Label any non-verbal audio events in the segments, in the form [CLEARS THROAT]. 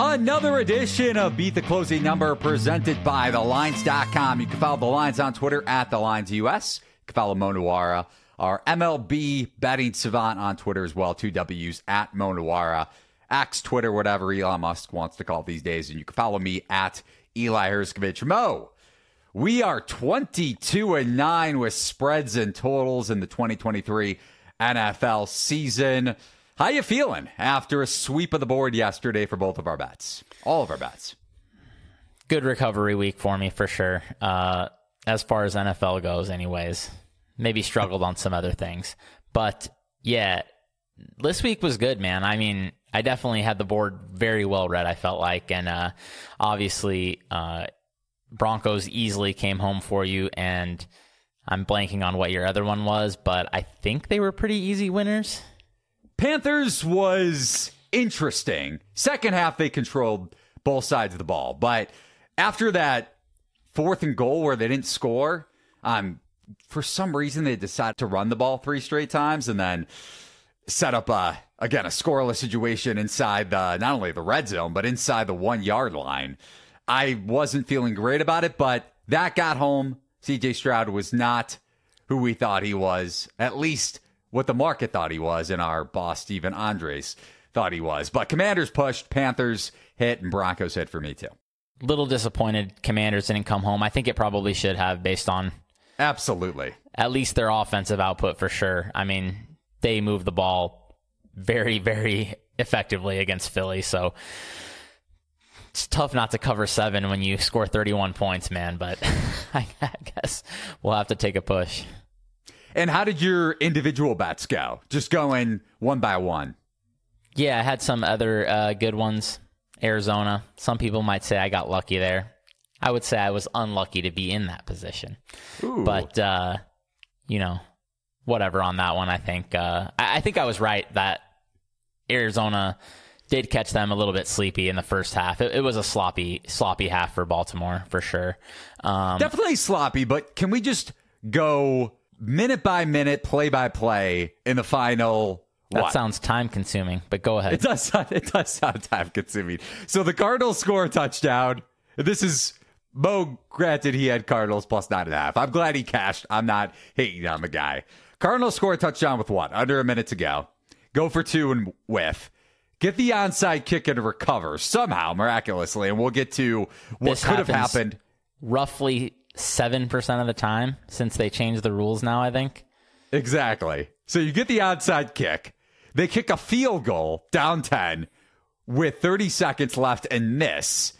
Another edition of Beat the Closing Number presented by TheLines.com. You can follow The Lines on Twitter at The Lines. You can follow Mo Nuwwarah, our MLB betting savant on Twitter as well. Two W's at Mo Nuwwarah. X, Twitter, whatever Elon Musk wants to call these days. And you can follow me at Eli Hershkovich. Mo, we are 22 and 9 with spreads and totals in the 2023 NFL season. How you feeling after a sweep of the board yesterday for both of our bets? All of our bets. Good recovery week for me for sure. Uh, as far as NFL goes, anyways. Maybe struggled on some other things, but yeah, this week was good, man. I mean, I definitely had the board very well read. I felt like, and uh, obviously, uh, Broncos easily came home for you, and I'm blanking on what your other one was, but I think they were pretty easy winners. Panthers was interesting. Second half, they controlled both sides of the ball. But after that fourth and goal where they didn't score, um, for some reason they decided to run the ball three straight times and then set up a again a scoreless situation inside the not only the red zone but inside the one yard line. I wasn't feeling great about it, but that got home. CJ Stroud was not who we thought he was, at least what the market thought he was, and our boss, Stephen Andres, thought he was. But Commanders pushed, Panthers hit, and Broncos hit for me too. Little disappointed Commanders didn't come home. I think it probably should have based on Absolutely. at least their offensive output for sure. I mean, they moved the ball very, very effectively against Philly. So it's tough not to cover seven when you score 31 points, man. But [LAUGHS] I guess we'll have to take a push. And how did your individual bets go? Just going one by one. Yeah, I had some other uh, good ones. Arizona. Some people might say I got lucky there. I would say I was unlucky to be in that position. Ooh. But uh, you know, whatever on that one. I think uh, I, I think I was right that Arizona did catch them a little bit sleepy in the first half. It, it was a sloppy, sloppy half for Baltimore for sure. Um, Definitely sloppy, but can we just go minute by minute, play by play in the final? that what? sounds time consuming, but go ahead. It does sound, it does sound time consuming. So the Cardinals score a touchdown. This is Mo. Granted, he had Cardinals plus nine and a half. I'm glad he cashed. I'm not hating on the guy. Cardinals score a touchdown with what? Under a minute to go. Go for two and with. Get the onside kick and recover somehow miraculously, and we'll get to what This could have happened. Roughly seven percent of the time since they changed the rules now. I think. Exactly. So you get the onside kick. They kick a field goal down 10 with 30 seconds left and miss.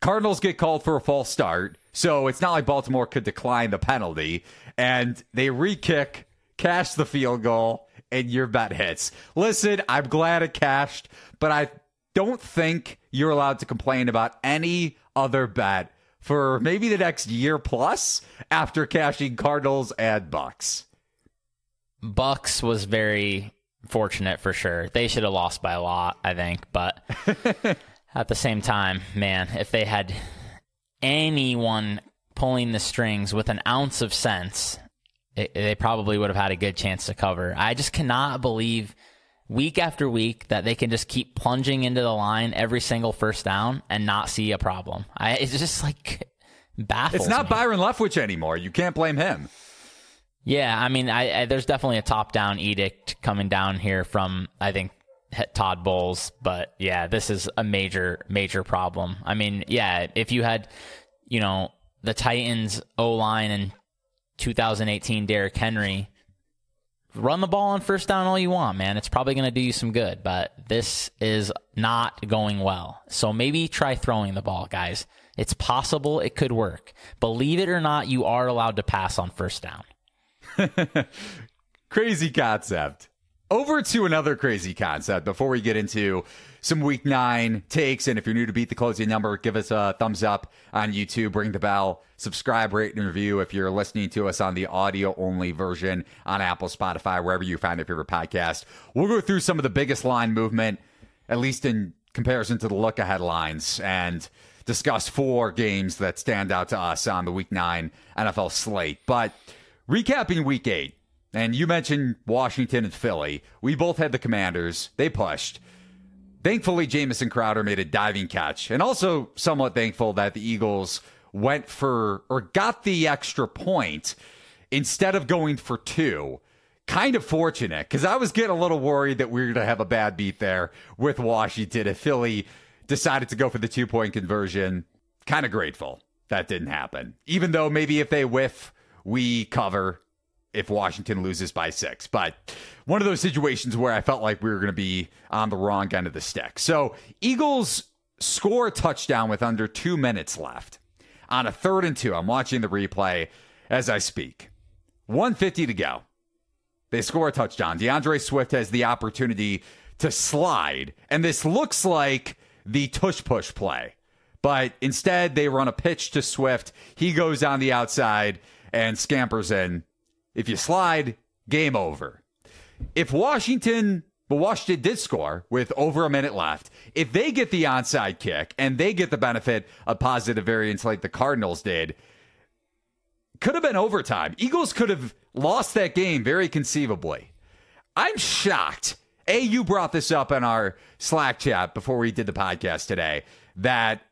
Cardinals get called for a false start. So it's not like Baltimore could decline the penalty. And they re kick, cash the field goal, and your bet hits. Listen, I'm glad it cashed, but I don't think you're allowed to complain about any other bet for maybe the next year plus after cashing Cardinals and Bucks. Bucks was very fortunate for sure. They should have lost by a lot, I think, but [LAUGHS] at the same time, man, if they had anyone pulling the strings with an ounce of sense, it, they probably would have had a good chance to cover. I just cannot believe week after week that they can just keep plunging into the line every single first down and not see a problem. I, it's just like baffles It's not me. Byron Leftwich anymore. You can't blame him. Yeah, I mean, I, I, there's definitely a top-down edict coming down here from I think Todd Bowles, but yeah, this is a major, major problem. I mean, yeah, if you had, you know, the Titans O line in 2018, Derrick Henry, run the ball on first down all you want, man. It's probably going to do you some good, but this is not going well. So maybe try throwing the ball, guys. It's possible it could work. Believe it or not, you are allowed to pass on first down. [LAUGHS] Crazy concept. Over to another crazy concept before we get into some week nine takes. And if you're new to Beat the Closing Number, give us a thumbs up on YouTube, ring the bell, subscribe, rate, and review if you're listening to us on the audio only version on Apple, Spotify, wherever you find your favorite podcast. We'll go through some of the biggest line movement, at least in comparison to the look ahead lines, and discuss four games that stand out to us on the week nine NFL slate. But recapping week eight, and you mentioned Washington and Philly. We both had the Commanders. They pushed. Thankfully, Jamison Crowder made a diving catch, and also somewhat thankful that the Eagles went for or got the extra point instead of going for two. Kind of fortunate because I was getting a little worried that we were going to have a bad beat there with Washington if Philly decided to go for the two point conversion. Kind of grateful that didn't happen. Even though maybe if they whiff, we cover if Washington loses by six. But one of those situations where I felt like we were going to be on the wrong end of the stick. So Eagles score a touchdown with under two minutes left on a third and two. I'm watching the replay as I speak. 150 to go. They score a touchdown. D'Andre Swift has the opportunity to slide, and this looks like the tush push play. But instead, they run a pitch to Swift. He goes on the outside and scampers in. If you slide, game over. If Washington, but Washington did score with over a minute left, if they get the onside kick and they get the benefit of positive variance like the Cardinals did, could have been overtime. Eagles could have lost that game very conceivably. I'm shocked. A, you brought this up in our Slack chat before we did the podcast today that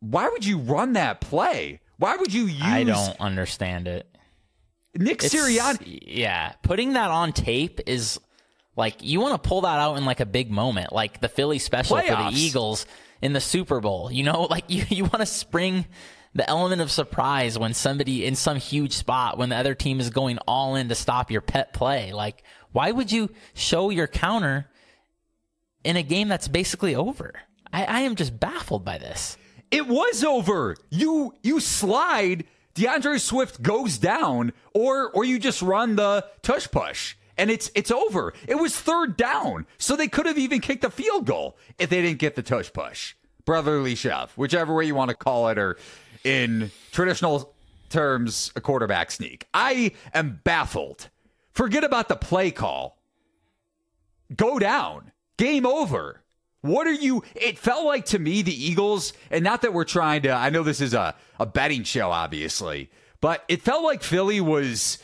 why would you run that play? Why would you use I don't understand it. Nick It's- Sirianni? Yeah, putting that on tape is like you want to pull that out in like a big moment, like the Philly special for the Eagles in the Super Bowl. You know, [LAUGHS] like you you want to spring the element of surprise when somebody in some huge spot when the other team is going all in to stop your pet play. Like, why would you show your counter in a game that's basically over? I, I am just baffled by this. It was over. You you slide, D'Andre Swift goes down, or or you just run the tush push. And it's it's over. It was third down. So they could have even kicked a field goal if they didn't get the tush push. Brotherly shove, whichever way you want to call it, or in traditional terms, a quarterback sneak. I am baffled. Forget about the play call. Go down. Game over. What are you? It felt like to me the Eagles, and not that we're trying to. I know this is a a betting show, obviously, but it felt like Philly was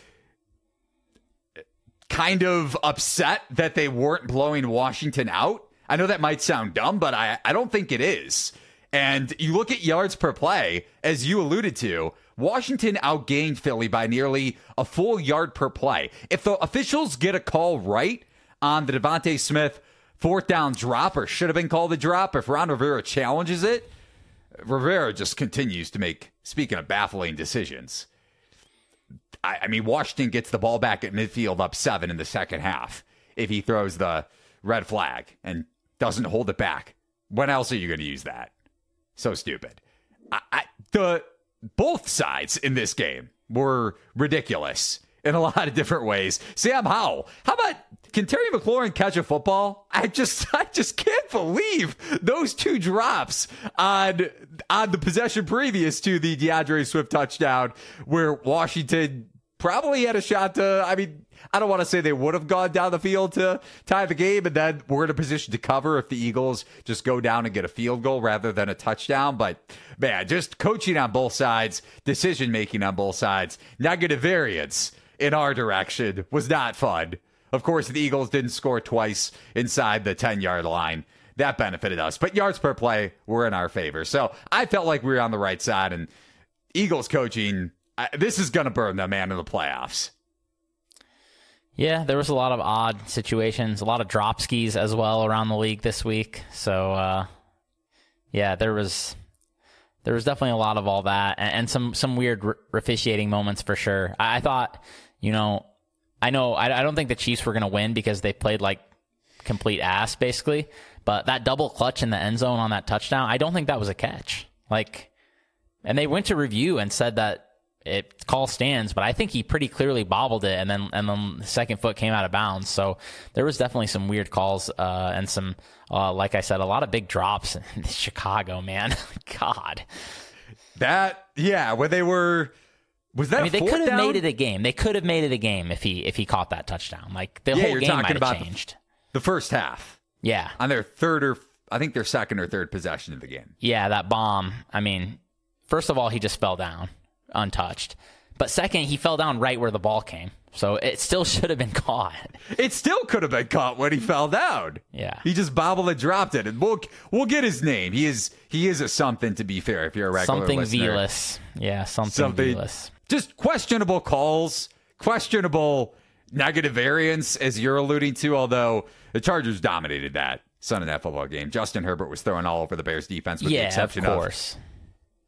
kind of upset that they weren't blowing Washington out. I know that might sound dumb, but I, I don't think it is. And you look at yards per play, as you alluded to, Washington outgained Philly by nearly a full yard per play. If the officials get a call right on the DeVonta Smith fourth down drop, or should have been called a drop, if Ron Rivera challenges it, Rivera just continues to make, speaking of baffling decisions. I, I mean, Washington gets the ball back at midfield up seven in the second half if he throws the red flag and doesn't hold it back. When else are you going to use that? So stupid. I, I, the both sides in this game were ridiculous in a lot of different ways. Sam Howell, how about can Terry McLaurin catch a football? I just [LAUGHS] I just can't believe those two drops on on the possession previous to the D'Andre Swift touchdown, where Washington probably had a shot to. I mean, I don't want to say they would have gone down the field to tie the game, and then we're in a position to cover if the Eagles just go down and get a field goal rather than a touchdown. But man, just coaching on both sides, decision making on both sides, negative variance in our direction was not fun. Of course, the Eagles didn't score twice inside the 10 yard line. That benefited us, but yards per play were in our favor. So I felt like we were on the right side, and Eagles coaching, I, this is going to burn them, man, in the playoffs. Yeah, there was a lot of odd situations, a lot of drop skis as well around the league this week. So, uh, yeah, there was there was definitely a lot of all that, and, and some some weird officiating moments for sure. I, I thought, you know, I know I, I don't think the Chiefs were going to win because they played like complete ass basically, but that double clutch in the end zone on that touchdown, I don't think that was a catch. Like, and they went to review and said that it call stands, but I think he pretty clearly bobbled it, and then and then the second foot came out of bounds. So there was definitely some weird calls uh, and some, uh, like I said, a lot of big drops [LAUGHS] in Chicago. Man, [LAUGHS] God, That, yeah, when they were, was that I mean, they could have made it a game. They could have made it a game if he if he caught that touchdown. Like the Yeah, whole game might have about the- changed. the first half Yeah, on their third or, I think their second or third possession of the game. yeah, that bomb. I mean, first of all, he just fell down untouched. But second, he fell down right where the ball came. So it still [LAUGHS] should have been caught. It still could have been caught when he [LAUGHS] fell down. Yeah. He just bobbled and dropped it. And we'll we'll get his name. He is he is a something to be fair if you're a regular Something listener. Velus. Yeah, something, Something Velus. Just questionable calls, questionable negative variance as you're alluding to, although the Chargers dominated that Sunday night football game. Justin Herbert was throwing all over the Bears defense with the Yeah, of exception course.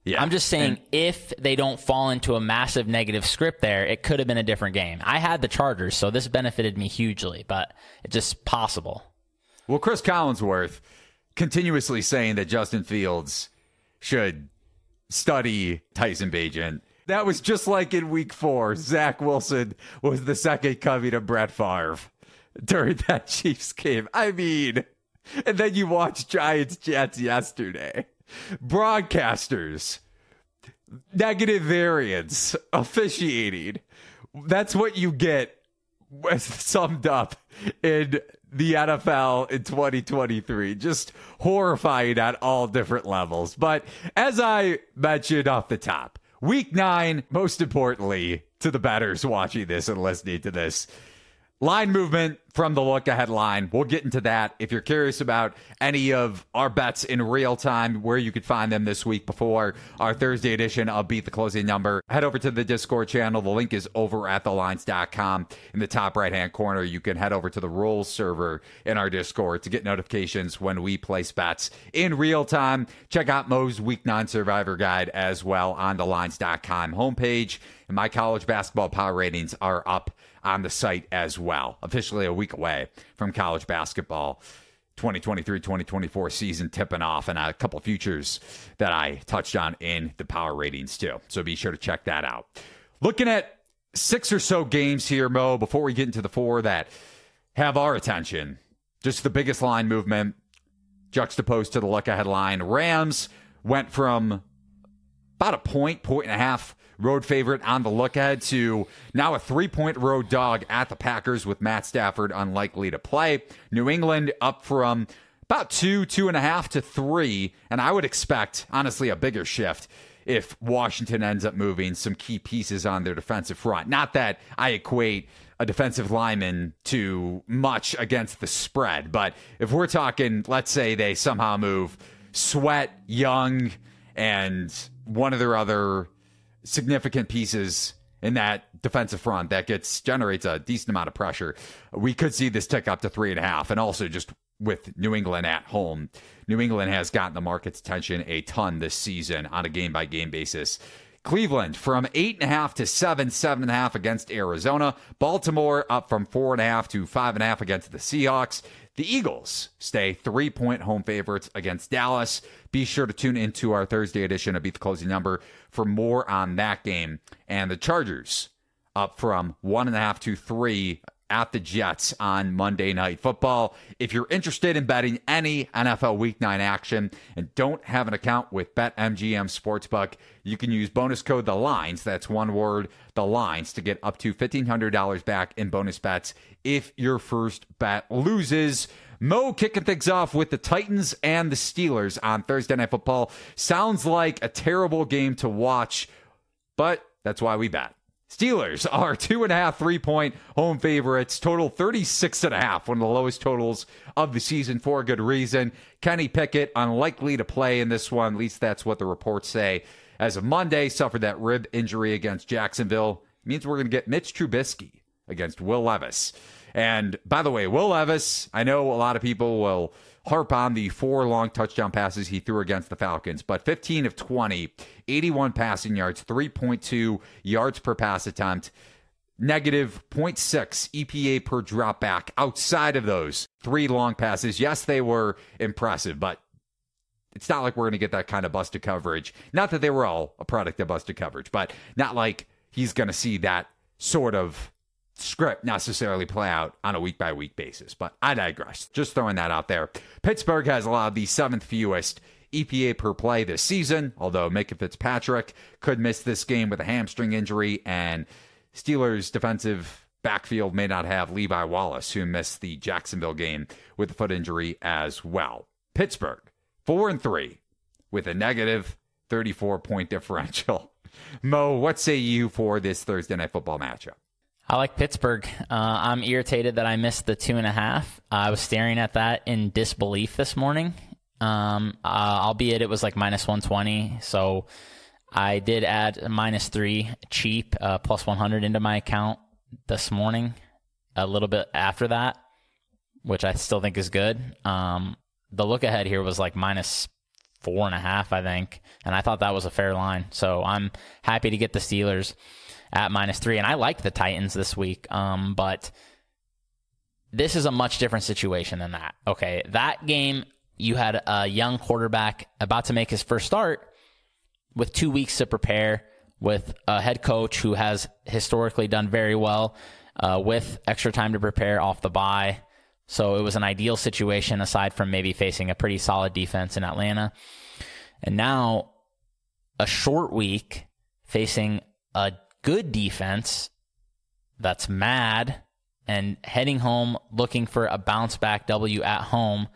yeah. I'm just saying, if they don't fall into a massive negative script there, it could have been a different game. I had the Chargers, so this benefited me hugely, but it's just possible. Well, Chris Collinsworth continuously saying that Justin Fields should study Tyson Bagent. That was just like in week four. Zach Wilson was the second coming of Brett Favre during that [LAUGHS] Chiefs game. I mean, and then you watch Giants Jets yesterday. Broadcasters, negative variance, officiating. That's what you get [LAUGHS] summed up in the NFL in 2023. Just horrifying at all different levels. But as I mentioned off the top, week nine, most importantly to the batters watching this and listening to this, line movement from the look ahead line. We'll get into that. If you're curious about any of our bets in real time, where you could find them this week before our Thursday edition of Beat the Closing Number, head over to the Discord channel. The link is over at thelines.com. In the top right hand corner, you can head over to the rules server in our Discord to get notifications when we place bets in real time. Check out Mo's Week 9 Survivor Guide as well on thelines.com homepage. And my college basketball power ratings are up on the site as well. Officially a week away from college basketball 2023 2024 season tipping off, and a couple futures that I touched on in the power ratings too. So be sure to check that out. Looking at six or so games here, Mo, before we get into the four that have our attention. Just the biggest line movement juxtaposed to the look ahead line. Rams went from about a point, point and a half road favorite on the look ahead to now a three point road dog at the Packers with Matt Stafford unlikely to play. New England up from about two, two and a half to three. And I would expect, honestly, a bigger shift if Washington ends up moving some key pieces on their defensive front. Not that I equate a defensive lineman to much against the spread, but if we're talking, let's say they somehow move Sweat, Young, and one of their other significant pieces in that defensive front that gets generates a decent amount of pressure. We could see this tick up to three and a half, and also just with New England at home, New England has gotten the market's attention a ton this season on a game by game basis. Cleveland from eight and a half to seven, seven and a half against Arizona. Baltimore up from four and a half to five and a half against the Seahawks. The Eagles stay three point home favorites against Dallas. Be sure to tune into our Thursday edition of Beat the Closing Number for more on that game. And the Chargers up from one and a half to three at the Jets on Monday Night Football. If you're interested in betting any NFL Week 9 action and don't have an account with BetMGM Sportsbook, you can use bonus code The Lines, that's one word, The Lines, to get up to $1,500 back in bonus bets if your first bet loses. Mo kicking things off with the Titans and the Steelers on Thursday Night Football. Sounds like a terrible game to watch, but that's why we bet. Steelers are [LAUGHS] two and a half, three point home favorites, total 36 and a half, one of the lowest totals of the season for a good reason. Kenny Pickett unlikely to play in this one, at least that's what the reports say. As of Monday, suffered that rib injury against Jacksonville. means we're going to get Mitch Trubisky against Will Levis. And by the way, Will Levis, I know a lot of people will harp on the four long touchdown passes he threw against the Falcons, but 15 of 20, 81 passing yards, 3.2 yards per pass attempt, negative 0.6 EPA per drop back outside of those three long passes. Yes, they were impressive, but it's not like we're going to get that kind of busted coverage. Not that they were all a product of busted coverage, but not like he's going to see that sort of script necessarily play out on a week by week basis. But I digress. Just throwing that out there. Pittsburgh has allowed the seventh fewest EPA per play this season, although Minkah Fitzpatrick could miss this game with a hamstring injury, and Steelers defensive backfield may not have Levi Wallace, who missed the Jacksonville game with a foot injury as well. Pittsburgh, four and three, with a negative 34 point differential [LAUGHS] Mo, what say you for this Thursday night football matchup? I like Pittsburgh. Uh, I'm irritated that I missed the two and a half. I was staring at that in disbelief this morning. Um, uh, albeit it was like minus 120. So I did add minus three cheap, uh, plus 100 into my account this morning, a little bit after that, which I still think is good. Um, the look ahead here was like minus four and a half, I think. And I thought that was a fair line. So I'm happy to get the Steelers at minus three. And I like the Titans this week. Um, but this is a much different situation than that. Okay. That game, you had a young quarterback about to make his first start with two weeks to prepare, with a head coach who has historically done very well, uh, with extra time to prepare off the bye. So it was an ideal situation aside from maybe facing a pretty solid defense in Atlanta. And now a short week facing a good defense that's mad and heading home looking for a bounce back W at home.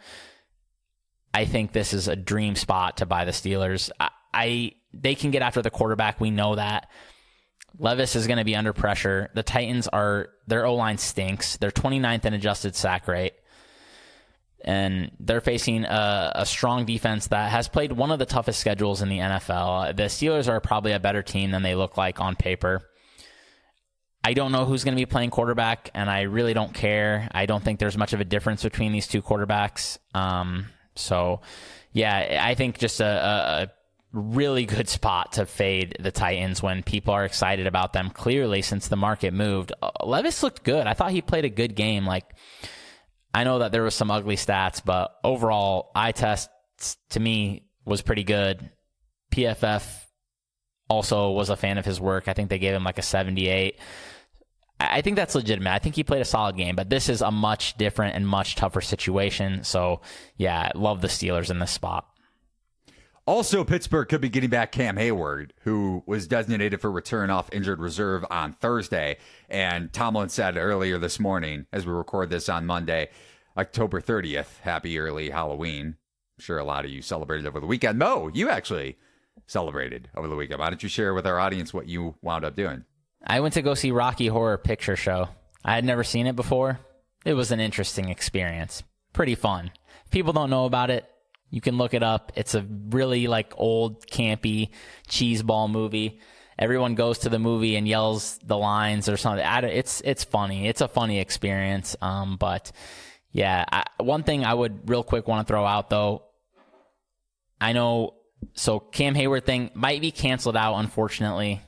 I think this is a dream spot to buy the Steelers. I, I they can get after the quarterback. We know that. Levis is going to be under pressure. The Titans are their O line stinks. They're 29th in adjusted sack rate. And they're facing a, a, strong defense that has played one of the toughest schedules in the NFL. The Steelers are probably a better team than they look like on paper. I don't know who's going to be playing quarterback, and I really don't care. I don't think there's much of a difference between these two quarterbacks. Um, so, yeah, I think just a, a really good spot to fade the Titans when people are excited about them. Clearly, since the market moved, uh, Levis looked good. I thought he played a good game. Like, I know that there was some ugly stats, but overall, eye test to me was pretty good. PFF also was a fan of his work. I think they gave him like a 78. I think that's legitimate. I think he played a solid game, but this is a much different and much tougher situation. So, yeah, love the Steelers in this spot. Also, Pittsburgh could be getting back Cam Heyward, who was designated for return off injured reserve on Thursday. And Tomlin said earlier this morning, as we record this on Monday, October 30th, happy early Halloween. I'm sure a lot of you celebrated over the weekend. Mo, you actually celebrated over the weekend. Why don't you share with our audience what you wound up doing? I went to go see Rocky Horror Picture Show. I had never seen it before. It was an interesting experience. Pretty fun. People don't know about it, you can look it up. It's a really like old campy cheeseball movie. Everyone goes to the movie and yells the lines or something. It's it's funny. It's a funny experience. Um, but yeah, I, one thing I would real quick want to throw out though. I know so Cam Heyward thing might be canceled out. Unfortunately,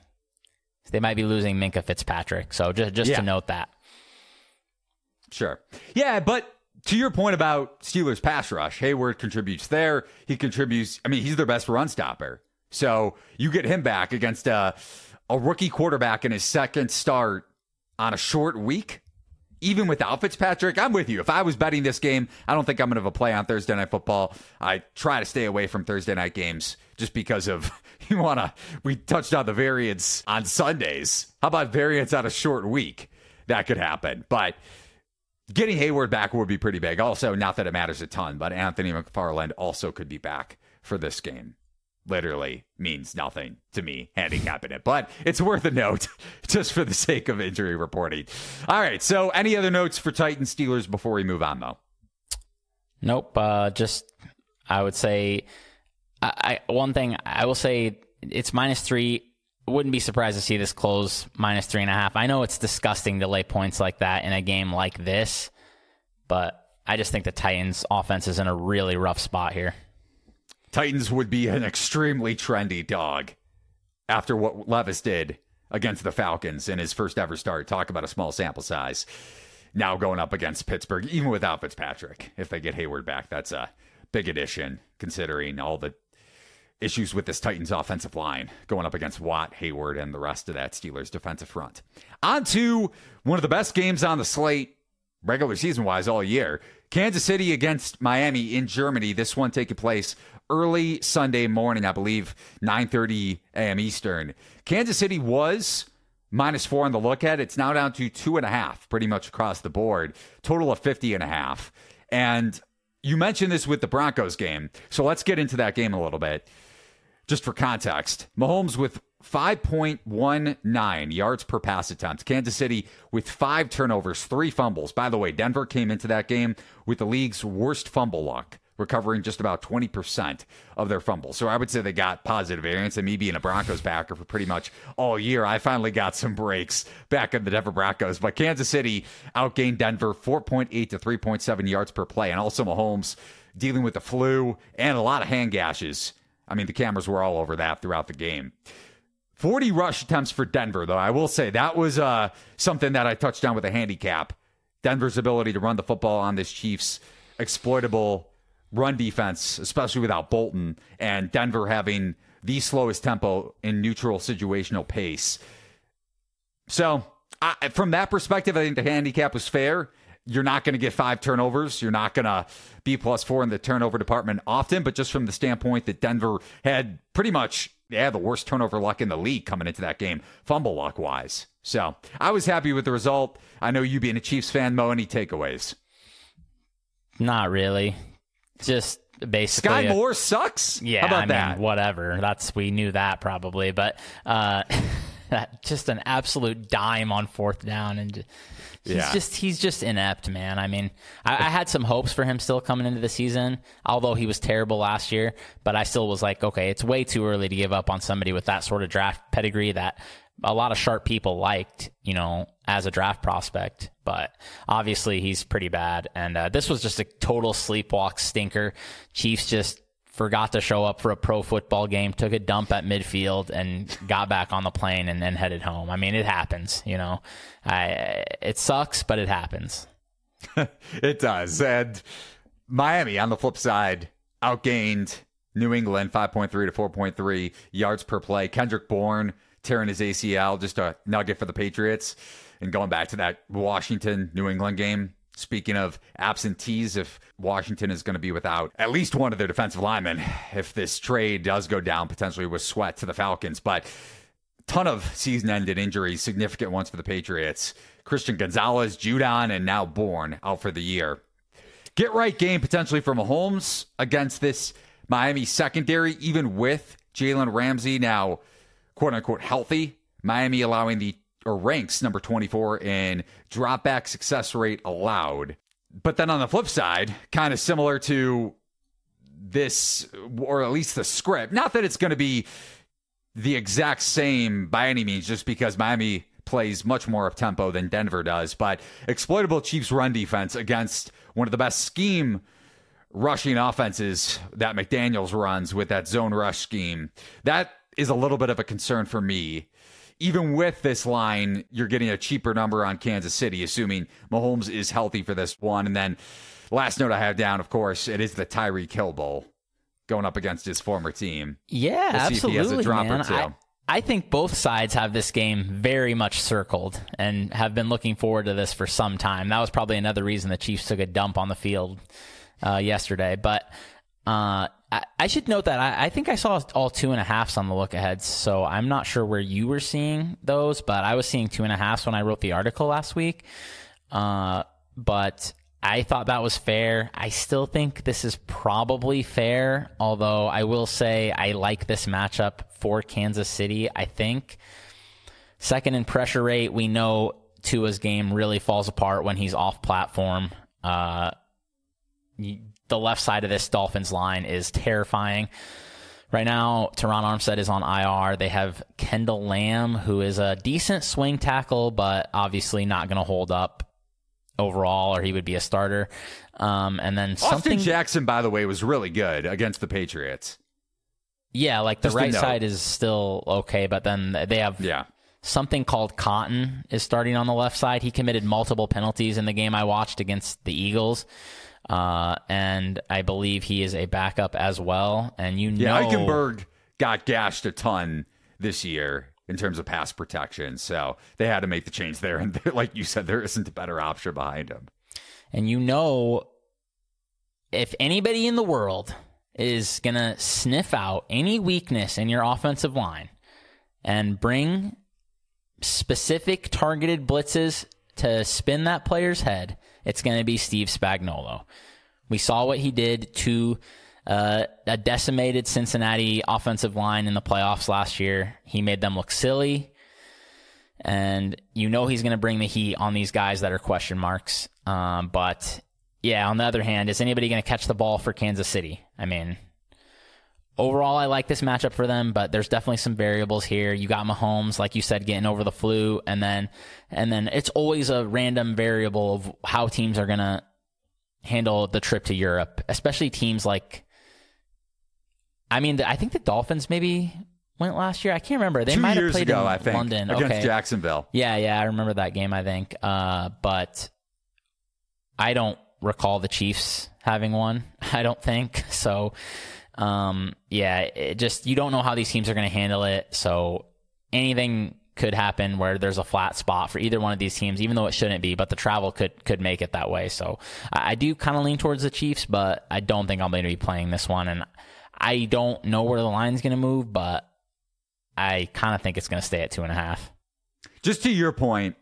they might be losing Minkah Fitzpatrick. So just just yeah. to note that. Sure. Yeah, but to your point about Steelers pass rush, Heyward contributes there. He contributes. I mean, he's their best run stopper. So you get him back against a, a rookie quarterback in his second start on a short week. Even without Fitzpatrick, I'm with you. If I was betting this game, I don't think I'm going to have a play on Thursday Night Football. I try to stay away from Thursday night games just because of [LAUGHS] you want to. We touched on the variance on Sundays. How about variance on a short week? That could happen. But Getting Heyward back would be pretty big. Also, not that it matters a ton, but Anthony McFarland also could be back for this game. Literally means nothing to me, handicapping it, but it's worth a note [LAUGHS] just for the sake of injury reporting. All right. So, any other notes for Titan Steelers before we move on, though? Nope. Uh, just, I would say, I, I one thing I will say it's minus three wouldn't be surprised to see this close minus three and a half. I know it's disgusting to lay points like that in a game like this, but I just think the Titans' offense is in a really rough spot here. Titans would be an extremely trendy dog after what Levis did against the Falcons in his first ever start. Talk about a small sample size. Now going up against Pittsburgh, even without Fitzpatrick, if they get Heyward back, that's a big addition considering all the issues with this Titans offensive line going up against Watt, Heyward, and the rest of that Steelers defensive front. On to one of the best games on the slate, regular season wise, all year. Kansas City against Miami in Germany. This one taking place early Sunday morning, I believe, 9:30 a.m. Eastern. Kansas City was minus four on the look at. It's now down to two and a half, pretty much across the board. Total of 50 and a half. And you mentioned this with the Broncos game. So let's get into that game a little bit just for context, Mahomes with 5.19 yards per pass attempt. Kansas City with five turnovers, three fumbles. By the way, Denver came into that game with the league's worst fumble luck, recovering just about 20% of their fumbles. So I would say they got positive variance. And me being a Broncos backer for pretty much all year, I finally got some breaks back in the Denver Broncos. But Kansas City outgained Denver 4.8 to 3.7 yards per play. And also Mahomes dealing with the flu and a lot of hand gashes. I mean, the cameras were all over that throughout the game. 40 rush attempts for Denver, though. I will say that was uh, something that I touched on with a handicap. Denver's ability to run the football on this Chiefs exploitable run defense, especially without Bolton, and Denver having the slowest tempo in neutral situational pace. So, I, from that perspective, I think the handicap was fair. You're not going to get five turnovers. You're not going to be plus four in the turnover department often, but just from the standpoint that Denver had pretty much yeah, the worst turnover luck in the league coming into that game, fumble luck wise. So I was happy with the result. I know you being a Chiefs fan, Mo, any takeaways? Not really. Just basically. Skyy Moore sucks? Yeah, How about I that? mean, whatever. That's we knew that probably, but uh, [LAUGHS] just an absolute dime on fourth down and. He's Yeah. just he's just inept, man. I mean, I, I had some hopes for him still coming into the season, although he was terrible last year. But I still was like, okay, it's way too early to give up on somebody with that sort of draft pedigree that a lot of sharp people liked, you know, as a draft prospect. But obviously, he's pretty bad, and uh, this was just a total sleepwalk stinker. Chiefs just forgot to show up for a pro football game, took a dump at midfield, and got back on the plane and then headed home. I mean, it happens, you know. I, it sucks, but it happens. [LAUGHS] it does. And Miami, on the flip side, outgained New England 5.3 to 4.3 yards per play. Kendrick Bourne tearing his ACL, just a nugget for the Patriots. And going back to that Washington New England game, speaking of absentees, if Washington is going to be without at least one of their defensive linemen, if this trade does go down potentially with sweat to the Falcons. But ton of season ended injuries, significant ones for the Patriots. Christian Gonzalez, Judon, and now Bourne out for the year. Get right game potentially for Mahomes against this Miami secondary, even with Jalen Ramsey now quote unquote healthy. Miami allowing the or ranks number 24 in dropback success rate allowed. But then on the flip side, kind of similar to this, or at least the script, not that it's going to be the exact same by any means, just because Miami plays much more up tempo than Denver does. But exploitable Chiefs run defense against one of the best scheme rushing offenses that McDaniels runs with that zone rush scheme. That is a little bit of a concern for me. Even with this line, you're getting a cheaper number on Kansas City, assuming Mahomes is healthy for this one. And then last note I have down, of course, it is the Tyreek Hill Bowl going up against his former team. Yeah, We'll see if he has a absolutely, man. I, I think both sides have this game very much circled and have been looking forward to this for some time. That was probably another reason the Chiefs took a dump on the field uh, yesterday. But uh, I, I should note that I, I think I saw all two and a halfs on the look aheads. So I'm not sure where you were seeing those, but I was seeing two and a halfs when I wrote the article last week. Uh, but I thought that was fair. I still think this is probably fair, although I will say I like this matchup for Kansas City. I think second in pressure rate, we know Tua's game really falls apart when he's off platform. Uh, the left side of this Dolphins line is terrifying. Right now, Terron Armstead is on IR. They have Kendall Lamm, who is a decent swing tackle, but obviously not going to hold up overall, or he would be a starter. Um, and then Austin something, Jackson, by the way, was really good against the Patriots. yeah, like the Just right side is still okay, but then they have Yeah. something called Cotton is starting on the left side. He committed multiple penalties in the game I watched against the Eagles. Uh, and I believe he is a backup as well. And you Yeah, know, Eichenberg got gashed a ton this year in terms of pass protection. So they had to make the change there. [LAUGHS] And like you said, there isn't a better option behind him. and you know, if anybody in the world is gonna sniff out any weakness in your offensive line and bring specific targeted blitzes to spin that player's head, it's going to be Steve Spagnuolo. We saw what he did to uh, a decimated Cincinnati offensive line in the playoffs last year. He made them look silly. And you know he's going to bring the heat on these guys that are question marks. Um, but yeah, on the other hand, is anybody going to catch the ball for Kansas City? I mean, overall, I like this matchup for them, but there's definitely some variables here. You got Mahomes, like you said, getting over the flu, and then and then it's always a random variable of how teams are going to handle the trip to Europe, especially teams like. I mean, I think the Dolphins maybe went last year. I can't remember. They Two might have played ago, in I think, London against okay. Jacksonville. Yeah, yeah, I remember that game. I think, uh, but I don't recall the Chiefs having one. [LAUGHS] I don't think so. Um, yeah, it just you don't know how these teams are going to handle it. So anything could happen where there's a flat spot for either one of these teams, even though it shouldn't be. But the travel could could make it that way. So I, I do kind of lean towards the Chiefs, but I don't think I'm going to be playing this one, and I don't know where the line's going to move, but I kind of think it's going to stay at two and a half. Just to your point,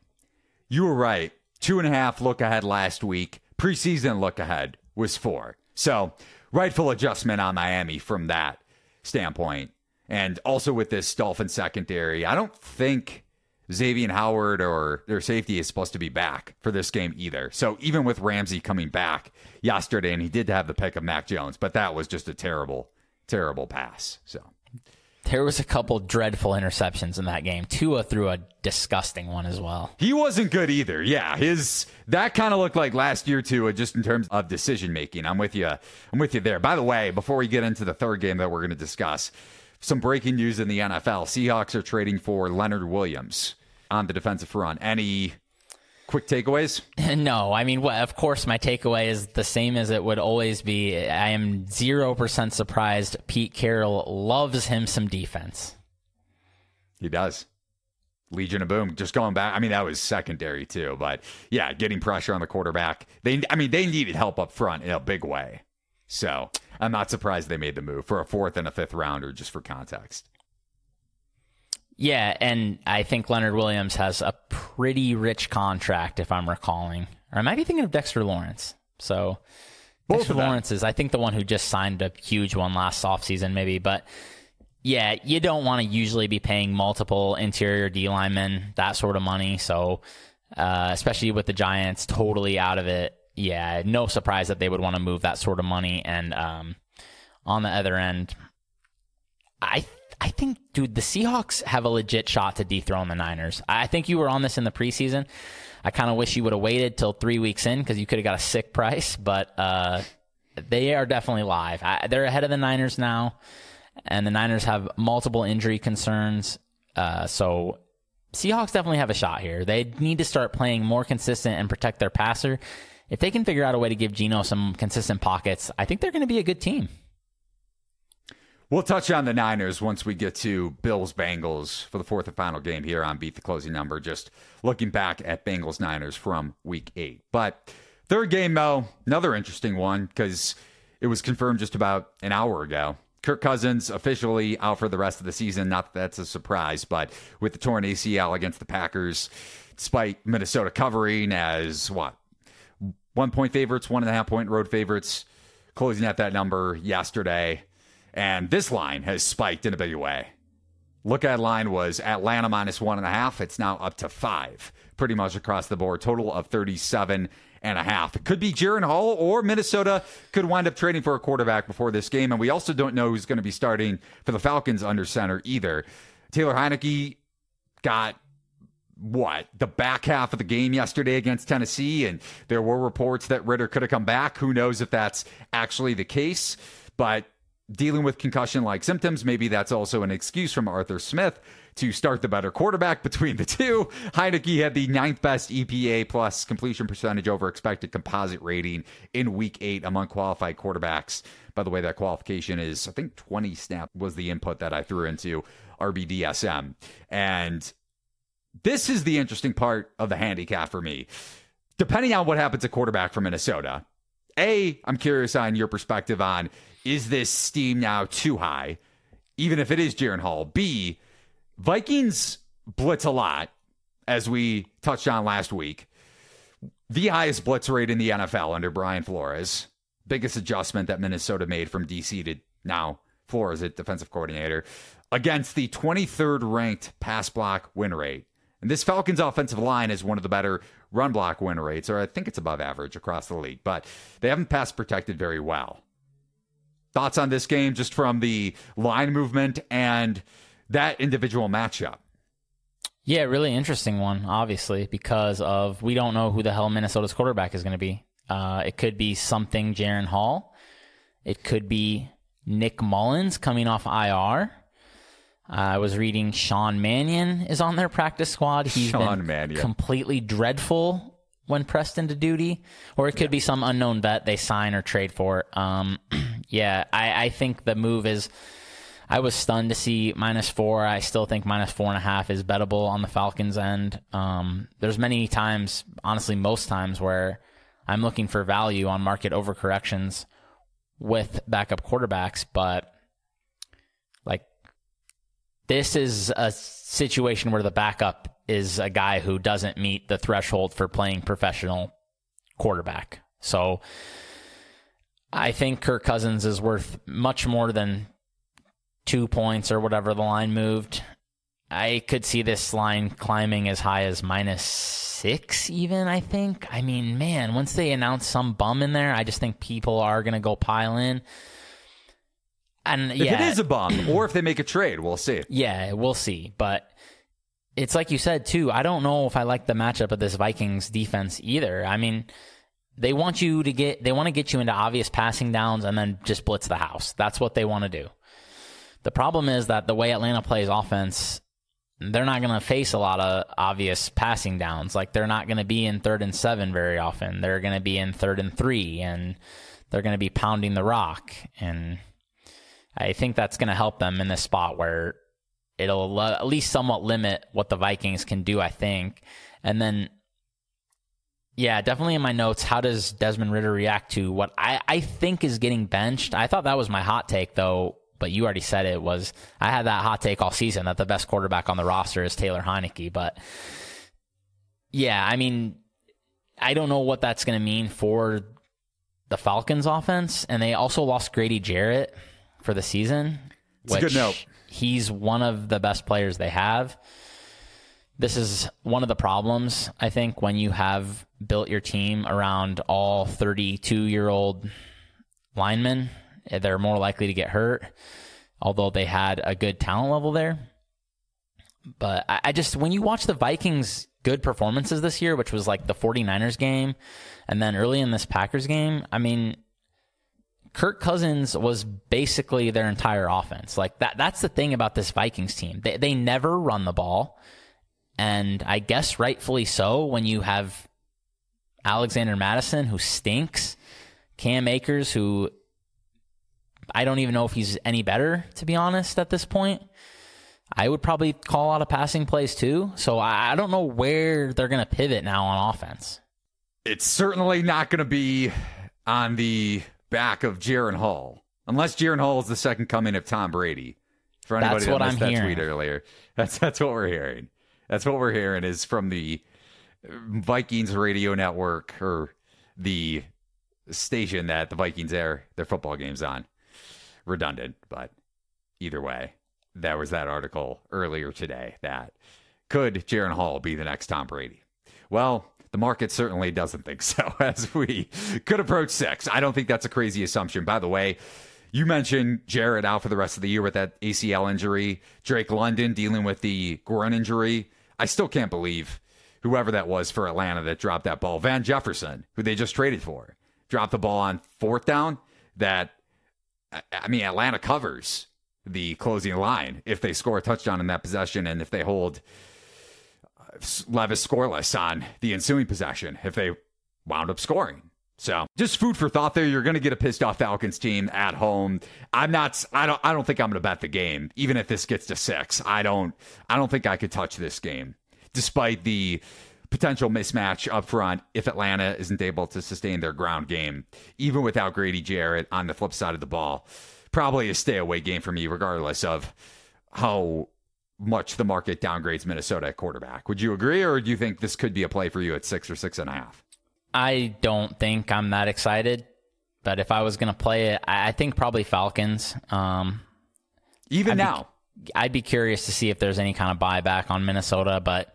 you were right. Two and a half look ahead last week. Preseason look ahead was four. So rightful adjustment on Miami from that standpoint. And also with this Dolphin secondary, I don't think Xavier Howard or their safety is supposed to be back for this game either. So even with Ramsey coming back yesterday, and he did have the pick of Mac Jones, but that was just a terrible, terrible pass. So There was a couple dreadful interceptions in that game. Tua threw a disgusting one as well. He wasn't good either. Yeah, his that kind of looked like last year too, just in terms of decision making. I'm with you. I'm with you there. By the way, before we get into the third game that we're going to discuss, some breaking news in the NFL: Seahawks are trading for Leonard Williams on the defensive front. Any quick takeaways? [LAUGHS] No, I mean, well, of course, my takeaway is the same as it would always be. I am 0% surprised Pete Carroll loves him some defense. He does. Legion of Boom. Just going back. I mean, that was secondary too, but yeah, getting pressure on the quarterback. They, I mean, they needed help up front in a big way. So I'm not surprised they made the move for a fourth and a fifth rounder, just for context. Yeah, and I think Leonard Williams has a pretty rich contract, if I'm recalling. Or I might be thinking of Dexter Lawrence. So Both Dexter. Lawrence is, I think, the one who just signed a huge one last offseason, maybe. But yeah, you don't want to usually be paying multiple interior D linemen that sort of money. So, uh, especially with the Giants totally out of it, yeah, no surprise that they would want to move that sort of money. And um, on the other end, I I think, dude, the Seahawks have a legit shot to dethrone the Niners. I think you were on this in the preseason. I kind of wish you would have waited till three weeks in because you could have got a sick [LAUGHS] price, but uh, they are definitely live. I, they're ahead of the Niners now, and the Niners have multiple injury concerns. Uh, so Seahawks definitely have a shot here. They need to start playing more consistent and protect their passer. If they can figure out a way to give Geno some consistent pockets, I think they're going to be a good team. We'll touch on the Niners once we get to Bills Bengals for the fourth and final game here on Beat the Closing Number. Just looking back at Bengals Niners from week eight. But third game, though, another interesting one because it was confirmed just about an hour ago. Kirk Cousins officially out for the rest of the season. Not that that's a surprise, but with the torn ACL against the Packers, despite Minnesota covering as what? One point favorites, one and a half point road favorites, closing at that number yesterday. And this line has spiked in a big way. Look at line was Atlanta minus one and a half. It's now up to five, pretty much across the board. Total of 37 and a half. It could be Jaren Hall or Minnesota could wind up trading for a quarterback before this game. And we also don't know who's going to be starting for the Falcons under center either. Taylor Heinicke got what the back half of the game yesterday against Tennessee, and there were reports that Ridder could have come back. Who knows if that's actually the case? But dealing with concussion like symptoms, maybe that's also an excuse from Arthur Smith to start the better quarterback between the two. Heinicke had the ninth best EPA plus completion percentage over expected composite rating in week eight among qualified quarterbacks. By the way, that qualification is, I think 20 snap was the input that I threw into RBSDM. And this is the interesting part of the handicap for me. Depending on what happens at quarterback for Minnesota, A, I'm curious on your perspective on is this steam now too high, even if it is Jaren Hall? B, Vikings blitz a lot, as we touched on last week. The highest blitz rate in the NFL under Brian Flores. biggest adjustment that Minnesota made from DC to now Flores at defensive coordinator against the 23rd ranked pass block win rate. And this Falcons offensive line is one of the better run block win rates, or I think it's above average across the league, but they haven't pass protected very well. Thoughts on this game just from the line movement and that individual matchup? Yeah, really interesting one, obviously, because of we don't know who the hell Minnesota's quarterback is going to be. Uh, it could be something Jaren Hall. It could be Nick Mullens coming off IR. I was reading Sean Mannion is on their practice squad. He's Sean been Mannion. completely dreadful when pressed into duty, or it could be some unknown vet they sign or trade for. Um, [CLEARS THROAT] yeah, I, I think the move is. I was stunned to see minus four. I still think minus four and a half is bettable on the Falcons end. Um, there's many times, honestly, most times where I'm looking for value on market overcorrections with backup quarterbacks, but like this is a situation where the backup is a guy who doesn't meet the threshold for playing professional quarterback. So I think Kirk Cousins is worth much more than two points or whatever the line moved. I could see this line climbing as high as minus six, even. I think. I mean, man, once they announce some bum in there, I just think people are going to go pile in. And If yeah, it is a bum, or if they make a trade, we'll see. yeah, we'll see. But it's like you said too. I don't know if I like the matchup of this Vikings defense either. I mean, they want you to get they want to get you into obvious passing downs and then just blitz the house. That's what they want to do. The problem is that the way Atlanta plays offense, they're not going to face a lot of obvious passing downs. Like they're not going to be in third and seven very often. They're going to be in third and three, and they're going to be pounding the rock. And I think that's going to help them in this spot where it'll at least somewhat limit what the Vikings can do. I think, and then. Yeah, definitely in my notes. How does Desmond Ridder react to what I, I think is getting benched? I thought that was my hot take, though but you already said it was I had that hot take all season that the best quarterback on the roster is Taylor Heinicke. But yeah, I mean, I don't know what that's going to mean for the Falcons offense. And they also lost Grady Jarrett for the season. It's a good note. He's one of the best players they have. This is one of the problems, I think, when you have built your team around all 32 year old linemen they're more likely to get hurt, although they had a good talent level there. But I, I, just, when you watch the Vikings' good performances this year, which was like the 49ers game and then early in this Packers game, I mean, Kirk Cousins was basically their entire offense. Like that, that's the thing about this Vikings team. They, they never run the ball. And I guess rightfully so when you have Alexander Mattison who stinks, Cam Akers, who I don't even know if he's any better, to be honest, at this point. I would probably call out a passing plays too. So I, don't know where they're going to pivot now on offense. It's certainly not going to be on the back of Jaren Hall, unless Jaren Hall is the second coming of Tom Brady. For anybody that's that what missed I'm that hearing. tweet earlier, that's that's what we're hearing. That's what we're hearing is from the Vikings radio network or the station that the Vikings air their football games on redundant, but either way, there was that article earlier today that could Jaren Hall be the next Tom Brady? Well, the market certainly doesn't think so, [LAUGHS] as we could approach six. I don't think that's a crazy assumption. By the way, you mentioned Jarrett out for the rest of the year with that ACL injury, Drake London dealing with the groin injury. I still can't believe whoever that was for Atlanta that dropped that ball. Van Jefferson, who they just traded for, dropped the ball on fourth down that I mean, Atlanta covers the closing line if they score a touchdown in that possession and if they hold Levis scoreless on the ensuing possession if they wound up scoring. So just food for thought there. You're going to get a pissed off Falcons team at home. I'm not. I don't. I don't think I'm going to bet the game, even if this gets to six. I don't. I don't think I could touch this game, despite the potential mismatch up front if Atlanta isn't able to sustain their ground game, even without Grady Jarrett on the flip side of the ball. Probably a stay away game for me, regardless of how much the market downgrades Minnesota at quarterback. Would you agree, or do you think this could be a play for you at six or six and a half? I don't think I'm that excited But if I was going to play it, I think probably Falcons. Um, Even I'd be- now. I'd be curious to see if there's any kind of buyback on Minnesota, but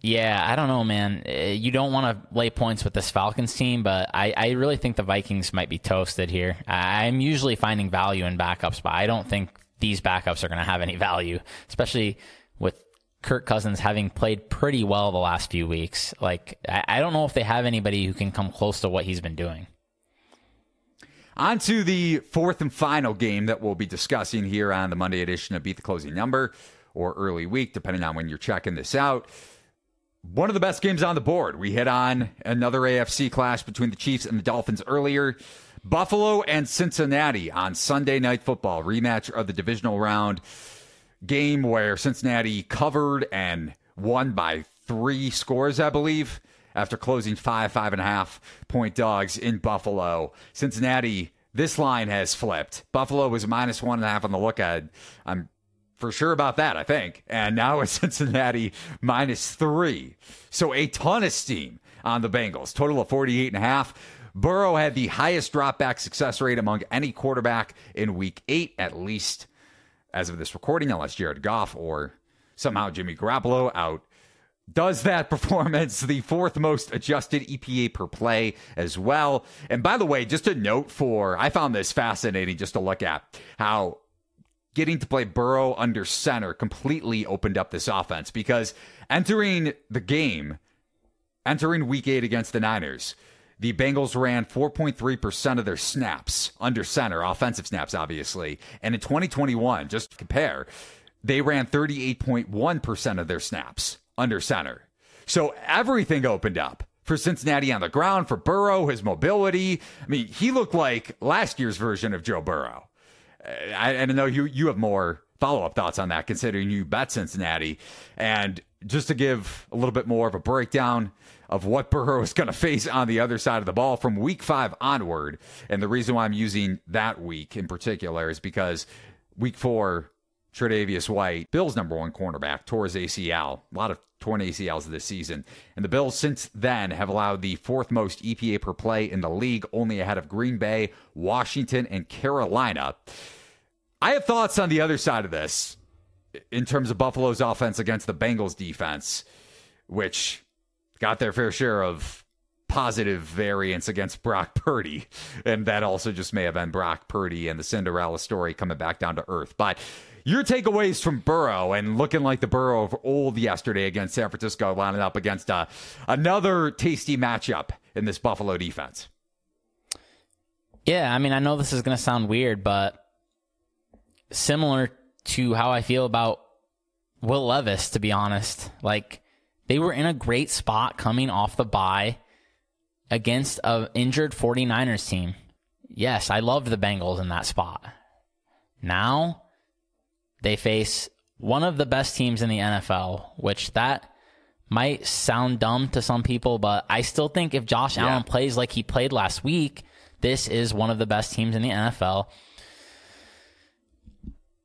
yeah, I don't know, man. Uh, You don't want to lay points with this Falcons team, but I, I really think the Vikings might be toasted here. I'm usually finding value in backups, but I don't think these backups are going to have any value, especially with Kirk Cousins having played pretty well the last few weeks. Like, I, I don't know if they have anybody who can come close to what he's been doing. On to the fourth and final game that we'll be discussing here on the Monday edition of Beat the Closing Number or early week, depending on when you're checking this out. One of the best games on the board. We hit on another AFC clash between the Chiefs and the Dolphins earlier. Buffalo and Cincinnati on Sunday Night Football, rematch of the divisional round game where Cincinnati covered and won by three scores, I believe, after closing five, five and a half point dogs in Buffalo. Cincinnati, this line has flipped. Buffalo was minus one and a half on the look. I'm for sure about that, I think. And now it's [LAUGHS] Cincinnati minus three. So a ton of steam on the Bengals. Total of 48 and a half. Burrow had the highest dropback success rate among any quarterback in week eight, at least as of this recording, unless Jared Goff or somehow Jimmy Garoppolo out does that [LAUGHS] performance the fourth most adjusted EPA per play as well. And by the way, just a note for I found this fascinating just to look at how getting to play Burrow under center completely opened up this offense because entering the game, entering week eight against the Niners, the Bengals ran 4.3% of their snaps under center, offensive snaps, obviously. And in 2021, just to compare, they ran 38.1% of their snaps under center. So everything opened up for Cincinnati on the ground, for Burrow, his mobility. I mean, he looked like last year's version of Joe Burrow. Uh, I, I know you you have more follow up thoughts on that, considering you bet Cincinnati. And just to give a little bit more of a breakdown of what Burrow is going to face on the other side of the ball from week five onward. And the reason why I'm using that week in particular is because week four, Tre'Davious White, Bills' number one cornerback, tore his ACL. A lot of torn ACLs this season. And the Bills, since then, have allowed the fourth most EPA per play in the league, only ahead of Green Bay, Washington, and Carolina. I have thoughts on the other side of this in terms of Buffalo's offense against the Bengals defense, which got their fair share of positive variance against [LAUGHS] Brock Purdy. And that also just may have been Brock Purdy and the Cinderella story coming back down to earth. But your takeaways from Burrow and looking like the Burrow of old yesterday against San Francisco, lining up against uh, another tasty matchup in this Buffalo defense. Yeah, I mean, I know this is going to sound weird, but similar to how I feel about Will Levis, to be honest. Like, they were in a great spot coming off the bye against an injured 49ers team. Yes, I loved the Bengals in that spot. Now they face one of the best teams in the NFL, which that might sound dumb to some people, but I still think if Josh Yeah. Allen plays like he played last week, this is one of the best teams in the NFL.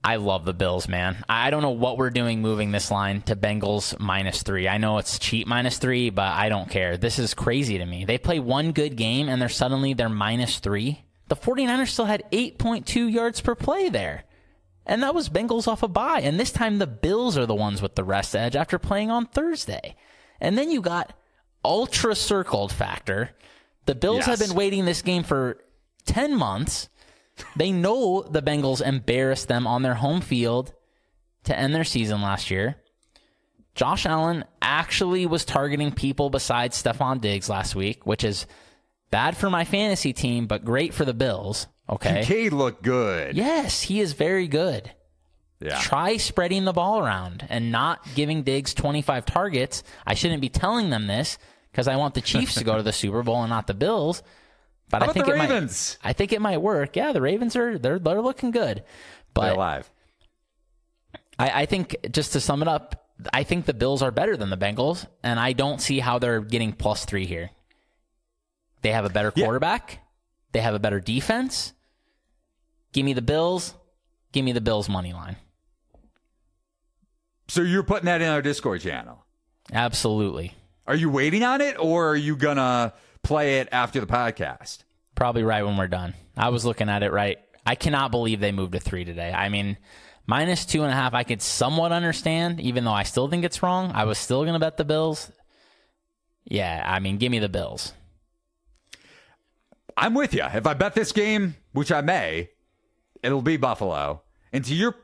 I love the Bills, man. I don't know what we're doing moving this line to Bengals minus three. I know it's cheap minus three, but I don't care. This is crazy to me. They play one good game and they're suddenly they're minus three. The 49ers still had 8.2 yards per play there. And that was Bengals off a bye. And this time the Bills are the ones with the rest edge after playing on Thursday. And then you got ultra circled factor. The Bills have been waiting this game for 10 months. They know the Bengals embarrassed them on their home field to end their season last year. Josh Allen actually was targeting people besides Stefon Diggs last week, which is bad for my fantasy team, but great for the Bills. Okay. Kincaid looked good. Yes, he is very good. Yeah. Try spreading the ball around and not giving Diggs 25 targets. I shouldn't be telling them this because I want the Chiefs to go to the [LAUGHS] Super Bowl and not the Bills. But How I think the it Ravens? might. I think it might work. Yeah, the Ravens are they're they're looking good. They're alive. I, I think just to sum it up, I think the Bills are better than the Bengals, and I don't see how they're getting plus three here. They have a better Yeah. quarterback. They have a better defense. Give me the Bills. Give me the Bills money line. So you're putting that in our Discord channel. Absolutely. Are you waiting on it or are you going to play it after the podcast? Probably right when we're done. I was looking at it right. I cannot believe they moved to three today. I mean, minus two and a half, I could somewhat understand, even though I still think it's wrong. I was still going to bet the Bills. Yeah, I mean, give me the Bills. I'm with you. If I bet this game, which I may, it'll be Buffalo. And to your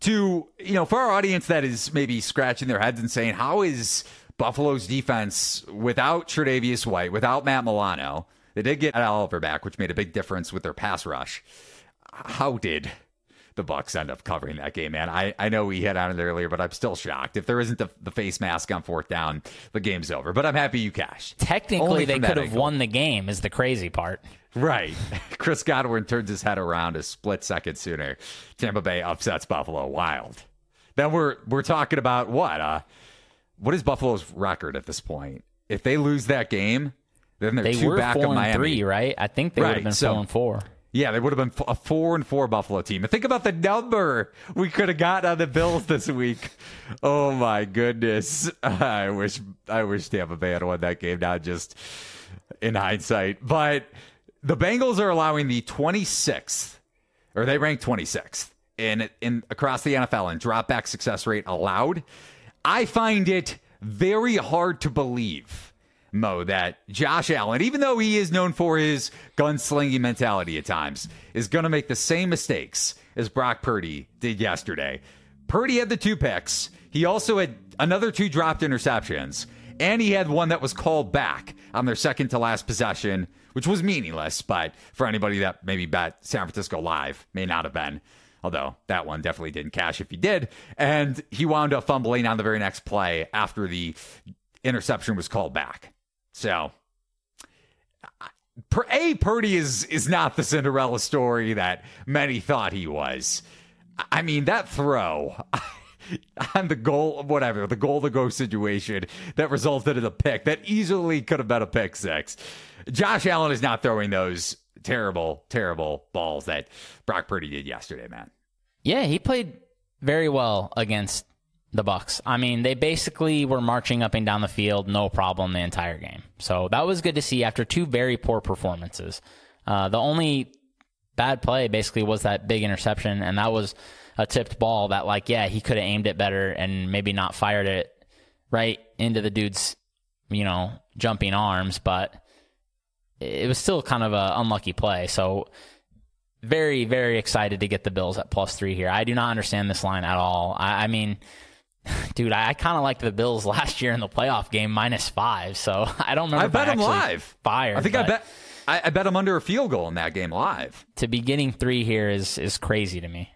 to you know, for our audience that is maybe scratching their heads and saying, "How is Buffalo's defense without Tre'Davious White, without Matt Milano?" They did get Oliver back, which made a big difference with their pass rush. How did the Bucks end up covering that game, man? I, I know we hit on it earlier, but I'm still shocked. If there isn't the, the face mask on fourth down, the game's over. But I'm happy you cashed. Technically, they could have won the game. Is the crazy part. Right. [LAUGHS] Chris Godwin turns his head around a split second sooner. Tampa Bay upsets Buffalo. Wild. Then we're we're talking about what? Uh, what is Buffalo's record at this point? If they lose that game, then they're they two were back four of Miami. And three, right? I think they right. would have been so, four and four. Yeah, they would have been a four and four Buffalo team. And think about the number we could have got on the Bills this [LAUGHS] week. Oh my goodness! I wish I wish Tampa Bay had won that game. Not just in hindsight, but the Bengals are allowing the 26th, or they rank 26th in in across the NFL in drop back success rate allowed. I find it very hard to believe, Mo, that Josh Allen, even though he is known for his gunslinging mentality at times, is going to make the same mistakes as Brock Purdy did yesterday. Purdy had the two picks. He also had another two dropped interceptions, and he had one that was called back on their second to last possession which was meaningless, but for anybody that maybe bet San Francisco live, may not have been. Although that one definitely didn't cash if he did. And he wound up fumbling on the very next play after the interception was called back. So, A, Purdy is, is not the Cinderella story that many thought he was. I mean, that throw. [LAUGHS] on the goal, whatever, the goal to go situation that resulted in a pick that easily could have been a pick six. Josh Allen is not throwing those terrible, terrible balls that Brock Purdy did yesterday, man. Yeah, he played very well against the Bucks. I mean, they basically were marching up and down the field, no problem the entire game. So that was good to see after two very poor performances. Uh, the only bad play basically was that big interception, and that was a tipped ball that, like, yeah, he could have aimed it better and maybe not fired it right into the dude's, you know, jumping arms, but it was still kind of an unlucky play. So very, very excited to get the Bills at plus three here. I do not understand this line at all. I, I mean, [LAUGHS] dude, I, I kind of liked the Bills [LAUGHS] last year in the playoff game minus five. So [LAUGHS] I don't remember. I bet them live. Fired. I think I bet. I, I bet them under a field goal in that game live. To be getting three here is is crazy to me.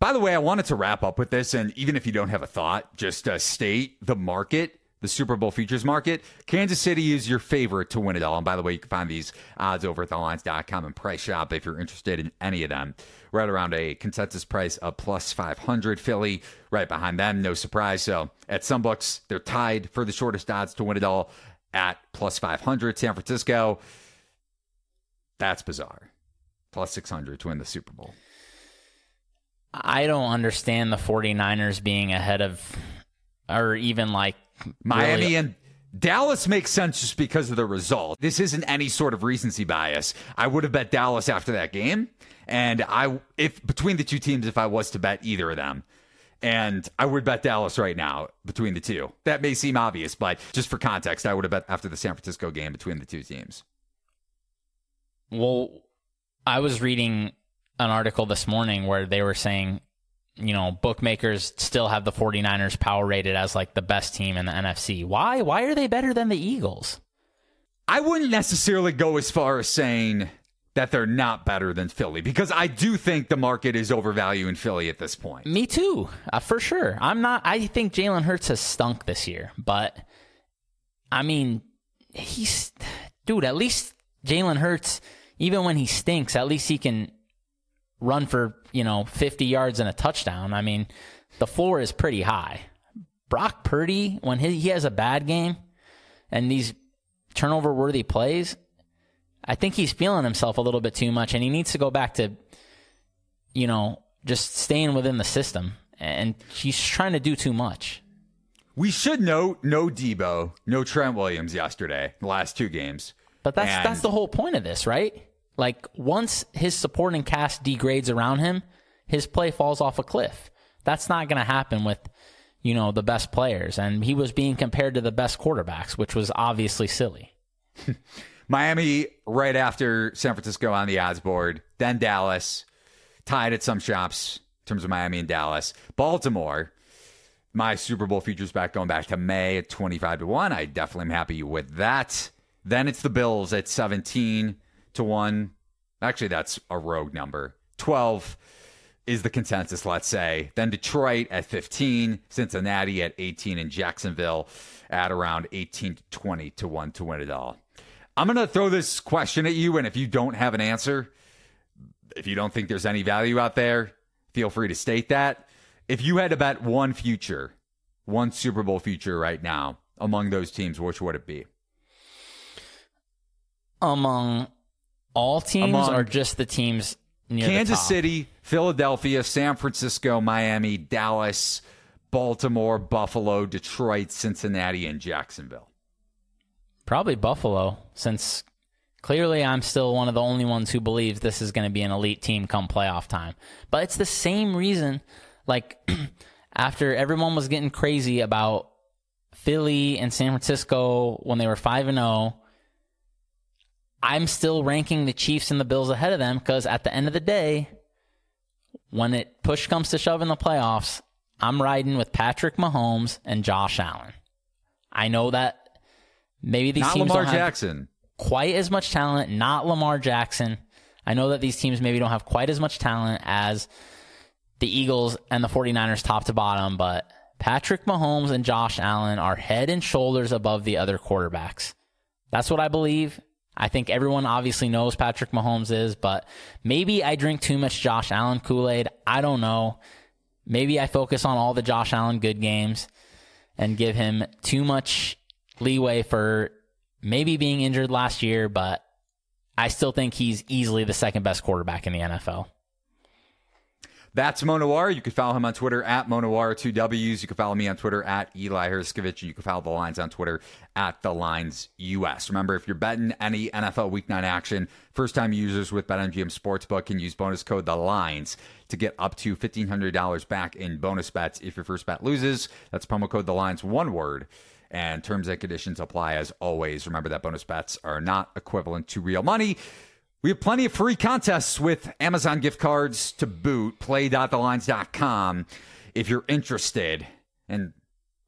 By the way, I wanted to wrap up with this, and even if you don't have a thought, just uh, state the market the Super Bowl futures market. Kansas City is your favorite to win it all. And by the way, you can find these odds over at thelines.com and price shop if you're interested in any of them. Right around a consensus price of plus 500. Philly right behind them. No surprise. So at some books, they're tied for the shortest odds to win it all at plus 500. San Francisco, that's bizarre. Plus 600 to win the Super Bowl. I don't understand the 49ers being ahead of, or even like Miami really? and Dallas makes sense just because of the result. This isn't any sort of recency bias. I would have bet Dallas after that game, and I if between the two teams, if I was to bet either of them, and I would bet Dallas right now between the two. That may seem obvious, but just for context, I would have bet after the San Francisco game between the two teams. Well, I was reading an article this morning where they were saying you know, bookmakers still have the 49ers power rated as like the best team in the NFC. Why? Why are they better than the Eagles? I wouldn't necessarily go as far as saying that they're not better than Philly because I do think the market is overvaluing Philly at this point. Me too, uh, for sure. I'm not. I think Jalen Hurts has stunk this year, but I mean, he's dude. At least Jalen Hurts, even when he stinks, at least he can run for, you know, 50 yards and a touchdown. I mean, the floor is pretty high. Brock Purdy, when he, he has a bad game and these turnover worthy plays, I think he's feeling himself a little bit too much and he needs to go back to, you know, just staying within the system. And he's trying to do too much. We should note no Deebo, no Trent Williams yesterday, the last two games. But that's And- that's the whole point of this, right? Like once his supporting cast degrades around him, his play falls off a cliff. That's not going to happen with you know the best players, and he was being compared to the best quarterbacks, which was obviously silly. [LAUGHS] Miami right after San Francisco on the odds board, then Dallas, tied at some shops in terms of Miami and Dallas. Baltimore, my Super Bowl futures back going back to May at 25 to 1. I definitely am happy with that. Then it's the Bills at 17 to 1. Actually, that's a rogue number. 12 is the consensus, let's say. Then Detroit at 15, Cincinnati at 18, and Jacksonville at around 18 to 20 to 1 to win it all. I'm going to throw this question at you, and if you don't have an answer, if you don't think there's any value out there, feel free to state that. If you had to bet one future, one Super Bowl future right now among those teams, which would it be? Among all teams, Among or just the teams near Kansas? City, Philadelphia, San Francisco, Miami, Dallas, Baltimore, Buffalo, Detroit, Cincinnati, and Jacksonville. Probably Buffalo, since clearly I'm still one of the only ones who believes this is going to be an elite team come playoff time. But it's the same reason, like, [CLEARS THROAT] after everyone was getting crazy about Philly and San Francisco when they were 5 and 0, I'm still ranking the Chiefs and the Bills ahead of them because at the end of the day, when it push comes to shove in the playoffs, I'm riding with Patrick Mahomes and Josh Allen. I know that maybe these Not teams Lamar don't have Jackson. quite as much talent, not Lamar Jackson. I know that these teams maybe don't have quite as much talent as the Eagles and the 49ers top to bottom, but Patrick Mahomes and Josh Allen are head and shoulders above the other quarterbacks. That's what I believe. I think everyone obviously knows Patrick Mahomes is, but maybe I drink too much Josh Allen Kool Aid. I don't know. Maybe I focus on all the Josh Allen good games and give him too much leeway for maybe being injured last year, but I still think he's easily the second best quarterback in the NFL. That's Mo Nuwwarah. You can follow him on Twitter at Mo Nuwwarah, two W's. You can follow me on Twitter at Eli Hershkovich. You can follow the lines on Twitter at the lines US. Remember, if you're betting any NFL Week 9 action, first time users with BetMGM Sportsbook can use bonus code the lines to get up to $1,500 back in bonus bets if your first bet loses. That's promo code the lines, one word. And terms and conditions apply as always. Remember that bonus bets are not equivalent to real money. We have plenty of free contests with Amazon gift cards to boot. Play.thelines.com if you're interested. And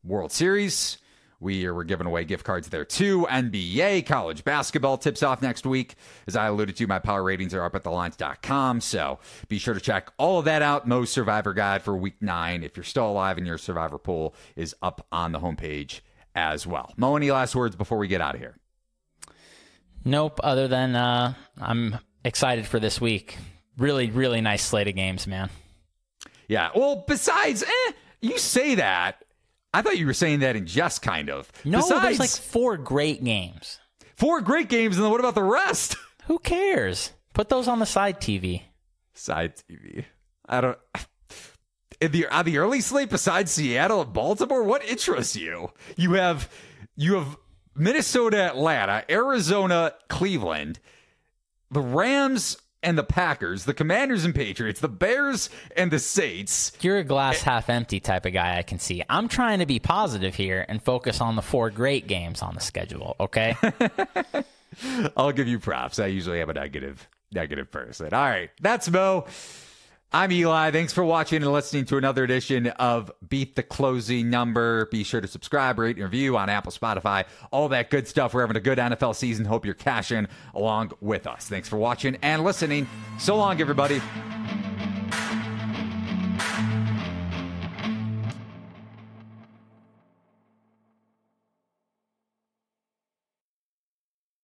World Series, we are giving away gift cards there too. NBA, college basketball tips off next week. As I alluded to, my power ratings are up at thelines.com. So be sure to check all of that out. Mo's Survivor Guide for week nine. If you're still alive and your Survivor pool is up on the homepage as well. Mo, any last words before we get out of here? Nope, other than uh, I'm excited for this week. Really, really nice slate of games, man. Yeah. Well, besides, eh, you say that. I thought you were saying that in jest, kind of. No, besides, there's like four great games. four great games, and then what about the rest? Who cares? Put those on the side TV. Side TV. I don't. In the on the early slate, besides Seattle and Baltimore, what interests you? You have you have Minnesota, Atlanta, Arizona, Cleveland, the Rams and the Packers, the Commanders and Patriots, the Bears and the Saints. You're a glass half empty type of guy, I can see. I'm trying to be positive here and focus on the four great games on the schedule, okay? [LAUGHS] I'll give you props. I usually have a negative negative person. All right, that's Mo. I'm Eli. Thanks for watching and listening to another edition of Beat the Closing Number. Be sure to subscribe, rate, and review on Apple, Spotify, all that good stuff. We're having a good NFL season. Hope you're cashing along with us. Thanks for watching and listening. So long, everybody.